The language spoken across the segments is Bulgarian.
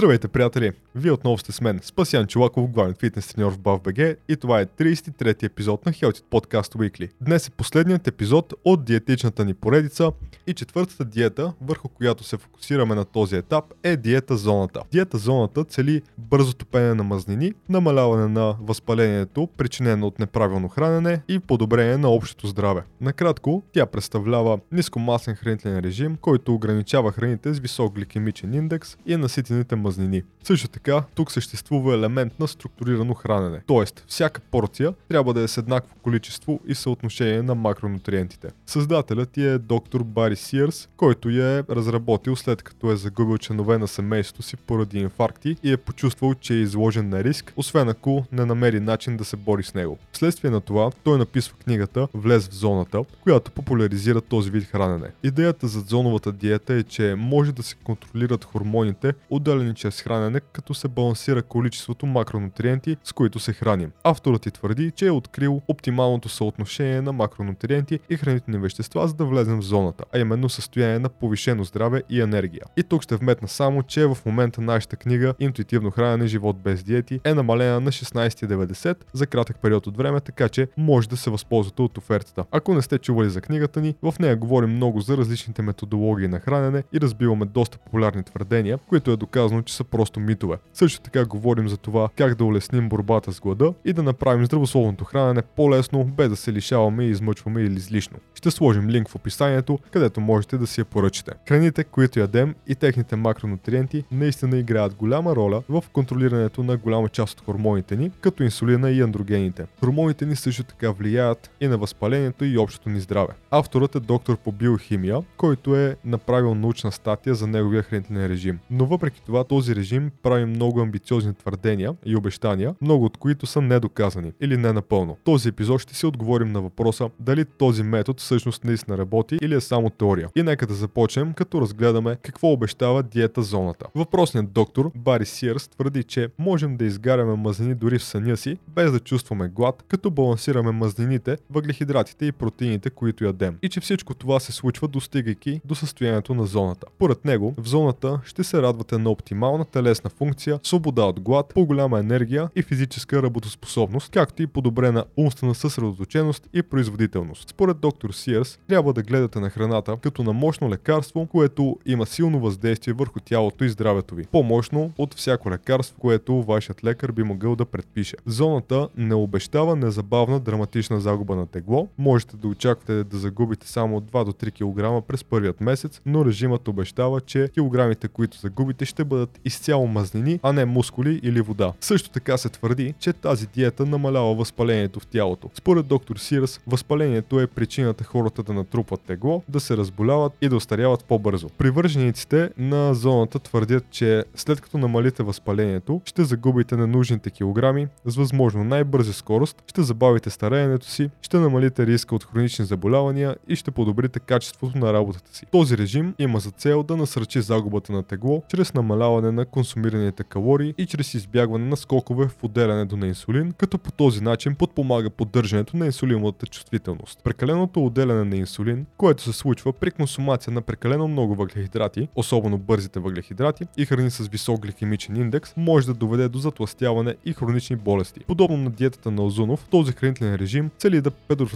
Здравейте, приятели! Вие отново сте с мен, Спасян Чулаков, главен фитнес треньор в BAFBG и това е 33-ти епизод на Health Podcast Weekly. Днес е последният епизод от диетичната ни поредица и четвъртата диета, върху която се фокусираме на този етап, е диета зоната. Диета зоната цели бързо топене на мазнини, намаляване на възпалението, причинено от неправилно хранене и подобрение на общото здраве. Накратко, тя представлява нискомасен хранителен режим, който ограничава храните с висок гликемичен индекс и наситените мазнини. Също така, тук съществува елемент на структурирано хранене, т.е. всяка порция трябва да е с еднакво количество и съотношение на макронутриентите. Създателят е доктор Бари Сиърс, който я е разработил след като е загубил членове на семейството си поради инфаркти и е почувствал, че е изложен на риск, освен ако не намери начин да се бори с него. Вследствие на това, той написва книгата Влез в зоната, която популяризира този вид хранене. Идеята за зоновата диета е, че може да се контролират хормоните, отделени чрез хранене, като се балансира количеството макронутриенти, с които се храним. Авторът ти твърди, че е открил оптималното съотношение на макронутриенти и хранителни вещества, за да влезем в зоната, а именно състояние на повишено здраве и енергия. И тук ще вметна само, че в момента нашата книга Интуитивно хранене, живот без диети е намалена на 16,90 за кратък период от време, така че може да се възползвате от офертата. Ако не сте чували за книгата ни, в нея говорим много за различните методологии на хранене и разбиваме доста популярни твърдения, които е доказано, че са просто митове. Също така говорим за това как да улесним борбата с глада и да направим здравословното хранене по-лесно, без да се лишаваме и измъчваме или излишно. Ще сложим линк в описанието, където можете да си я поръчате. Храните, които ядем и техните макронутриенти наистина играят голяма роля в контролирането на голяма част от хормоните ни, като инсулина и андрогените. Хормоните ни също така влияят и на възпалението и общото ни здраве. Авторът е доктор по биохимия, който е направил научна статия за неговия хранителен режим. Но въпреки това този режим прави много амбициозни твърдения и обещания, много от които са недоказани или не напълно. този епизод ще си отговорим на въпроса дали този метод всъщност наистина работи или е само теория. И нека да започнем като разгледаме какво обещава диета зоната. Въпросният доктор Бари Сиърс твърди, че можем да изгаряме мазнини дори в съня си, без да чувстваме глад, като балансираме мазнините, въглехидратите и протеините, които ядем. И че всичко това се случва достигайки до състоянието на зоната. Поред него, в зоната ще се радвате на оптимална телесна функция, свобода от глад, по-голяма енергия и физическа работоспособност, както и подобрена умствена съсредоточеност и производителност. Според доктор Сиърс, трябва да гледате на храната като на мощно лекарство, което има силно въздействие върху тялото и здравето ви. По-мощно от всяко лекарство, което вашият лекар би могъл да предпише. Зоната не обещава незабавна драматична загуба на тегло. Можете да очаквате да загубите само 2 до 3 кг през първият месец, но режимът обещава, че килограмите, които загубите, ще бъдат изцяло мазнини, а не мускули или вода. Също така се твърди, че тази диета намалява възпалението в тялото. Според доктор Сирс, възпалението е причината хората да натрупват тегло, да се разболяват и да остаряват по-бързо. Привържениците на зоната твърдят, че след като намалите възпалението, ще загубите ненужните килограми с възможно най-бърза скорост, ще забавите стареенето си, ще намалите риска от хронични заболявания и ще подобрите качеството на работата си. Този режим има за цел да насръчи загубата на тегло чрез намаляване на консумираните калории и чрез избягване на скокове в отделянето на инсулин, като по този начин подпомага поддържането на инсулиновата чувствителност. Прекаленото отделяне на инсулин, което се случва при консумация на прекалено много въглехидрати, особено бързите въглехидрати и храни с висок гликемичен индекс, може да доведе до затластяване и хронични болести. Подобно на диетата на Озунов, този хранителен режим цели да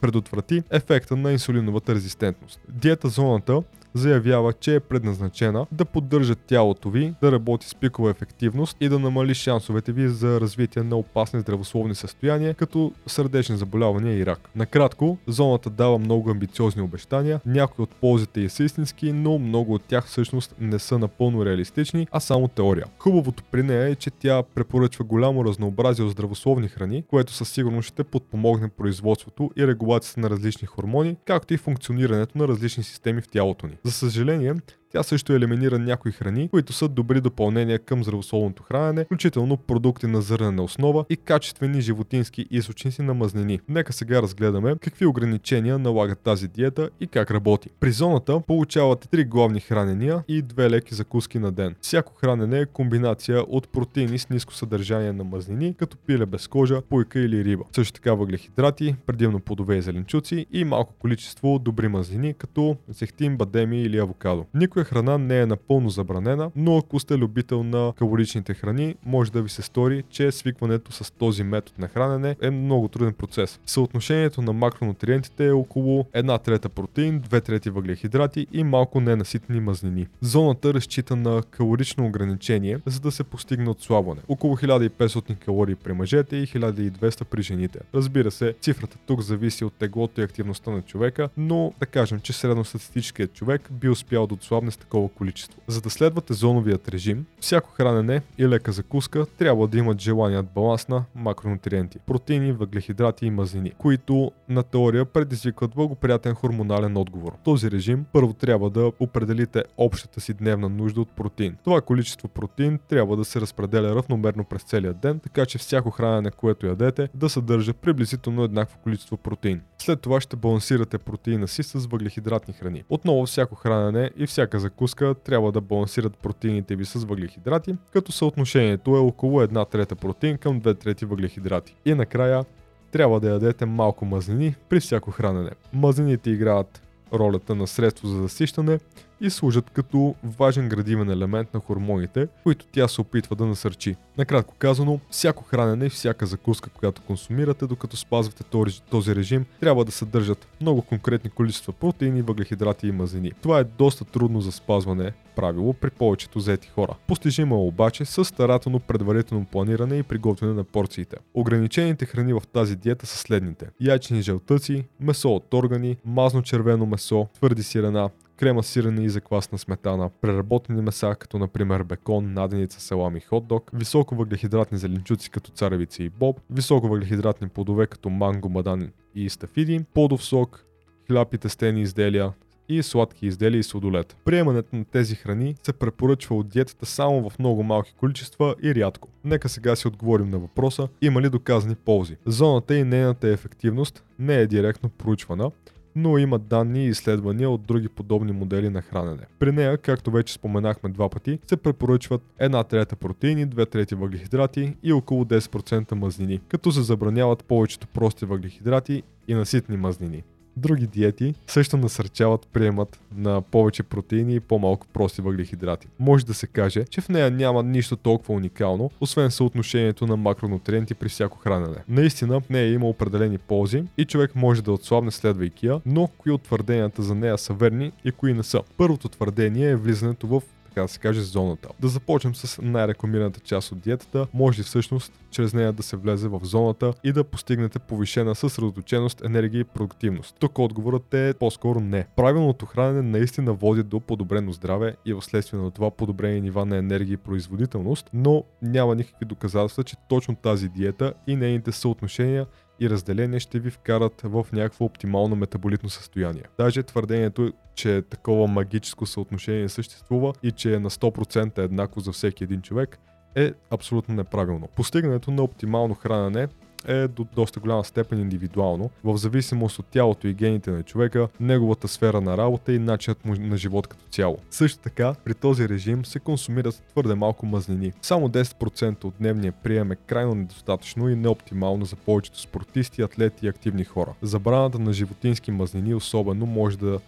предотврати ефекта на инсулиновата резистентност. Диета зоната заявява, че е предназначена да поддържа тялото ви, да работи с пикова ефективност и да намали шансовете ви за развитие на опасни здравословни състояния, като сърдечни заболявания и рак. Накратко, зоната дава много амбициозни обещания, някои от ползите и са истински, но много от тях всъщност не са напълно реалистични, а само теория. Хубавото при нея е, че тя препоръчва голямо разнообразие от здравословни храни, което със сигурност ще подпомогне производството и регулацията на различни хормони, както и функционирането на различни системи в тялото ни. За съжаление, тя също елиминира някои храни, които са добри допълнения към здравословното хранене, включително продукти на зърнена основа и качествени животински източници на мазнини. Нека сега разгледаме какви ограничения налагат тази диета и как работи. При зоната получавате три главни хранения и две леки закуски на ден. Всяко хранене е комбинация от протеини с ниско съдържание на мазнини, като пиле без кожа, пуйка или риба. Също така въглехидрати, предимно плодове и зеленчуци и малко количество добри мазнини, като зехтин, бадеми или авокадо. Никой Някоя храна не е напълно забранена, но ако сте любител на калоричните храни, може да ви се стори, че свикването с този метод на хранене е много труден процес. Съотношението на макронутриентите е около 1 трета протеин, 2 трети въглехидрати и малко ненаситни мазнини. Зоната разчита на калорично ограничение, за да се постигне отслабване. Около 1500 калории при мъжете и 1200 при жените. Разбира се, цифрата тук зависи от теглото и активността на човека, но да кажем, че средностатистическият човек би успял да отслабне с такова количество. За да следвате зоновият режим, всяко хранене и лека закуска трябва да имат желаният баланс на макронутриенти, протеини, въглехидрати и мазнини, които на теория предизвикват благоприятен хормонален отговор. този режим първо трябва да определите общата си дневна нужда от протеин. Това количество протеин трябва да се разпределя равномерно през целия ден, така че всяко хранене, което ядете, да съдържа приблизително еднакво количество протеин. След това ще балансирате протеина си с въглехидратни храни. Отново всяко хранене и всяка закуска трябва да балансират протеините ви с въглехидрати, като съотношението е около една трета протеин към две трети въглехидрати. И накрая трябва да ядете малко мазнини при всяко хранене. Мазнините играят ролята на средство за засищане и служат като важен градивен елемент на хормоните, които тя се опитва да насърчи. Накратко казано, всяко хранене и всяка закуска, която консумирате, докато спазвате този режим, трябва да съдържат много конкретни количества протеини, въглехидрати и мазнини. Това е доста трудно за спазване правило при повечето заети хора. Постижимо е обаче с старателно предварително планиране и приготвяне на порциите. Ограничените храни в тази диета са следните. Яйчени жълтъци, месо от органи, мазно червено месо, твърди сирена, крема сирене и заквасна сметана, преработени меса, като например бекон, наденица, салами, хот-дог, високо въглехидратни зеленчуци като царевица и боб, високо въглехидратни плодове като манго, мадан и стафиди, плодов сок, хляб и тестени изделия, и сладки изделия и сладолет. Приемането на тези храни се препоръчва от диетата само в много малки количества и рядко. Нека сега си отговорим на въпроса има ли доказани ползи. Зоната и нейната ефективност не е директно проучвана, но има данни и изследвания от други подобни модели на хранене. При нея, както вече споменахме два пъти, се препоръчват една трета протеини, две трети въглехидрати и около 10% мазнини, като се забраняват повечето прости въглехидрати и наситни мазнини. Други диети също насърчават приемат на повече протеини и по-малко прости въглехидрати. Може да се каже, че в нея няма нищо толкова уникално, освен съотношението на макронутриенти при всяко хранене. Наистина в нея има определени ползи и човек може да отслабне следвайки я, но кои от твърденията за нея са верни и кои не са. Първото твърдение е влизането в така да се каже, зоната. Да започнем с най-рекламираната част от диетата. Може всъщност чрез нея да се влезе в зоната и да постигнете повишена съсредоточеност, енергия и продуктивност? Тук отговорът е по-скоро не. Правилното хранене наистина води до подобрено здраве и вследствие на това подобрени нива на енергия и производителност, но няма никакви доказателства, че точно тази диета и нейните съотношения и разделение ще ви вкарат в някакво оптимално метаболитно състояние. Даже твърдението, че такова магическо съотношение съществува и че е на 100% еднакво за всеки един човек, е абсолютно неправилно. Постигането на оптимално хранене е до доста голяма степен индивидуално, в зависимост от тялото и гените на човека, неговата сфера на работа и начинът му на живот като цяло. Също така, при този режим се консумират твърде малко мазнини. Само 10% от дневния прием е крайно недостатъчно и неоптимално за повечето спортисти, атлети и активни хора. Забраната на животински мазнини особено може да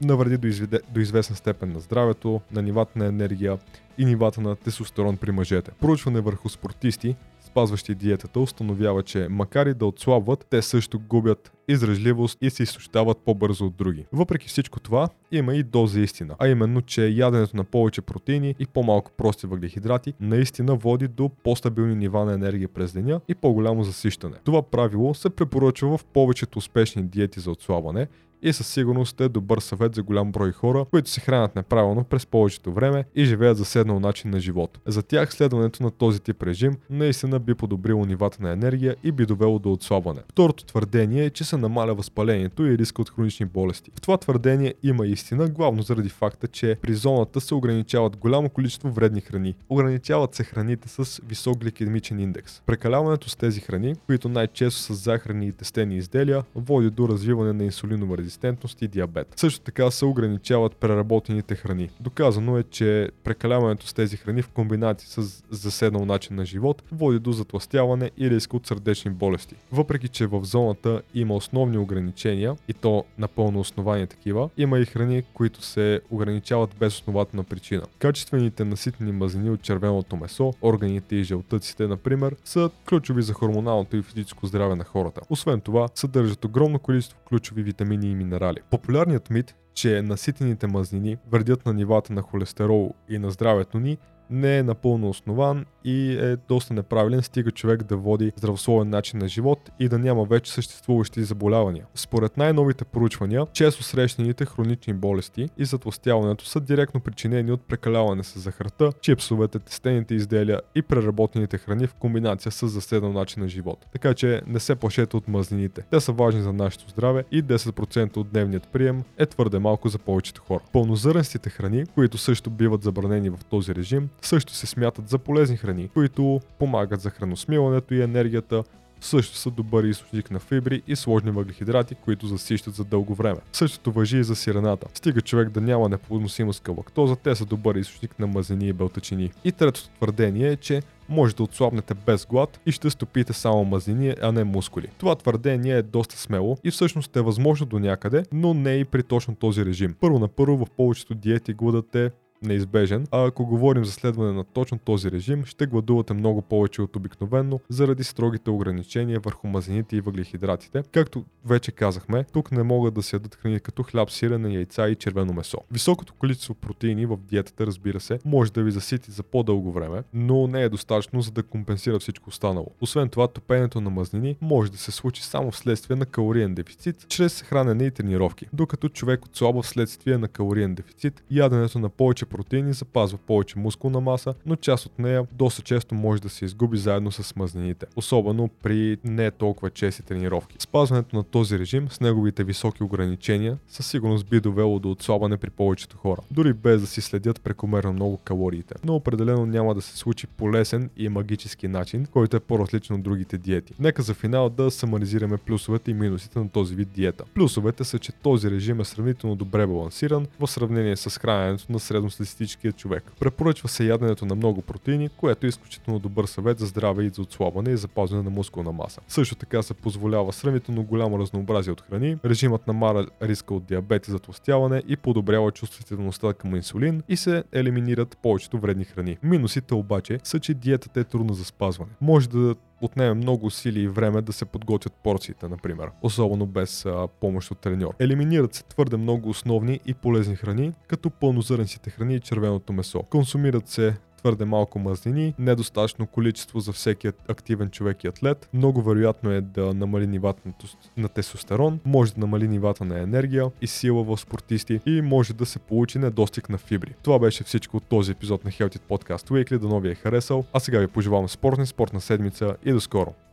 навреди до, изведе, до известна степен на здравето, на нивата на енергия и нивата на тестостерон при мъжете. Проучване върху спортисти спазващи диетата, установява, че макар и да отслабват, те също губят издръжливост и се изсущават по-бързо от други. Въпреки всичко това, има и доза истина, а именно, че яденето на повече протеини и по-малко прости въглехидрати наистина води до по-стабилни нива на енергия през деня и по-голямо засищане. Това правило се препоръчва в повечето успешни диети за отслабване, и със сигурност е добър съвет за голям брой хора, които се хранят неправилно през повечето време и живеят заседнал начин на живот. За тях следването на този тип режим наистина би подобрило нивата на енергия и би довело до отслабване. Второто твърдение е, че се намаля възпалението и риска от хронични болести. В това твърдение има истина, главно заради факта, че при зоната се ограничават голямо количество вредни храни. Ограничават се храните с висок гликемичен индекс. Прекаляването с тези храни, които най-често са захарни и тестени изделия, води до развиване на инсулинова резистентност и диабет. Също така се ограничават преработените храни. Доказано е, че прекаляването с тези храни в комбинация с заседнал начин на живот води до затластяване и риск от сърдечни болести. Въпреки, че в зоната има основни ограничения и то напълно основани такива, има и храни, които се ограничават без основателна причина. Качествените наситени мазнини от червеното месо, органите и жълтъците, например, са ключови за хормоналното и физическо здраве на хората. Освен това, съдържат огромно количество ключови витамини и минерали. Популярният мит, че наситените мазнини вредят на нивата на холестерол и на здравето ни, не е напълно основан и е доста неправилен, стига човек да води здравословен начин на живот и да няма вече съществуващи заболявания. Според най-новите поручвания, често срещаните хронични болести и затластяването са директно причинени от прекаляване с захарта, чипсовете, тестените изделия и преработените храни в комбинация с заседнал начин на живот. Така че не се плашете от мазнините. Те са важни за нашето здраве и 10% от дневният прием е твърде малко за повечето хора. Пълнозърнстите храни, които също биват забранени в този режим, също се смятат за полезни храни, които помагат за храносмилането и енергията, също са добър източник на фибри и сложни въглехидрати, които засищат за дълго време. Същото въжи и за сирената. Стига човек да няма неподносимост към лактоза, те са добър източник на мазнини и белтачини. И третото твърдение е, че може да отслабнете без глад и ще стопите само мазнини, а не мускули. Това твърдение е доста смело и всъщност е възможно до някъде, но не и при точно този режим. Първо на първо в повечето диети гладът е неизбежен, а ако говорим за следване на точно този режим, ще гладувате много повече от обикновено заради строгите ограничения върху мазнините и въглехидратите. Както вече казахме, тук не могат да се ядат храни като хляб, сирене, яйца и червено месо. Високото количество протеини в диетата, разбира се, може да ви засити за по-дълго време, но не е достатъчно за да компенсира всичко останало. Освен това, топенето на мазнини може да се случи само вследствие на калориен дефицит, чрез хранене и тренировки, докато човек отслабва вследствие на калориен дефицит, яденето на повече протеини запазва повече мускулна маса, но част от нея доста често може да се изгуби заедно с мазнините, особено при не толкова чести тренировки. Спазването на този режим с неговите високи ограничения със сигурност би довело до отслабване при повечето хора, дори без да си следят прекомерно много калориите. Но определено няма да се случи по лесен и магически начин, който е по-различен от другите диети. Нека за финал да самаризираме плюсовете и минусите на този вид диета. Плюсовете са, че този режим е сравнително добре балансиран в сравнение с храненето на средно средностатистическия човек. Препоръчва се яденето на много протеини, което е изключително добър съвет за здраве и за отслабване и запазване на мускулна маса. Също така се позволява сравнително голямо разнообразие от храни, режимът намаля риска от диабет и затластяване и подобрява чувствителността към инсулин и се елиминират повечето вредни храни. Минусите обаче са, че диетата е трудна за спазване. Може да отнеме много сили и време да се подготвят порциите, например, особено без а, помощ от треньор. Елиминират се твърде много основни и полезни храни, като пълнозърнците храни и червеното месо. Консумират се твърде малко мазнини, недостатъчно количество за всеки активен човек и атлет. Много вероятно е да намали нивата на тестостерон, може да намали нивата на енергия и сила в спортисти и може да се получи недостиг на фибри. Това беше всичко от този епизод на Healthy Podcast Weekly. До новия е харесал. А сега ви пожелавам спортна спортна седмица и до скоро!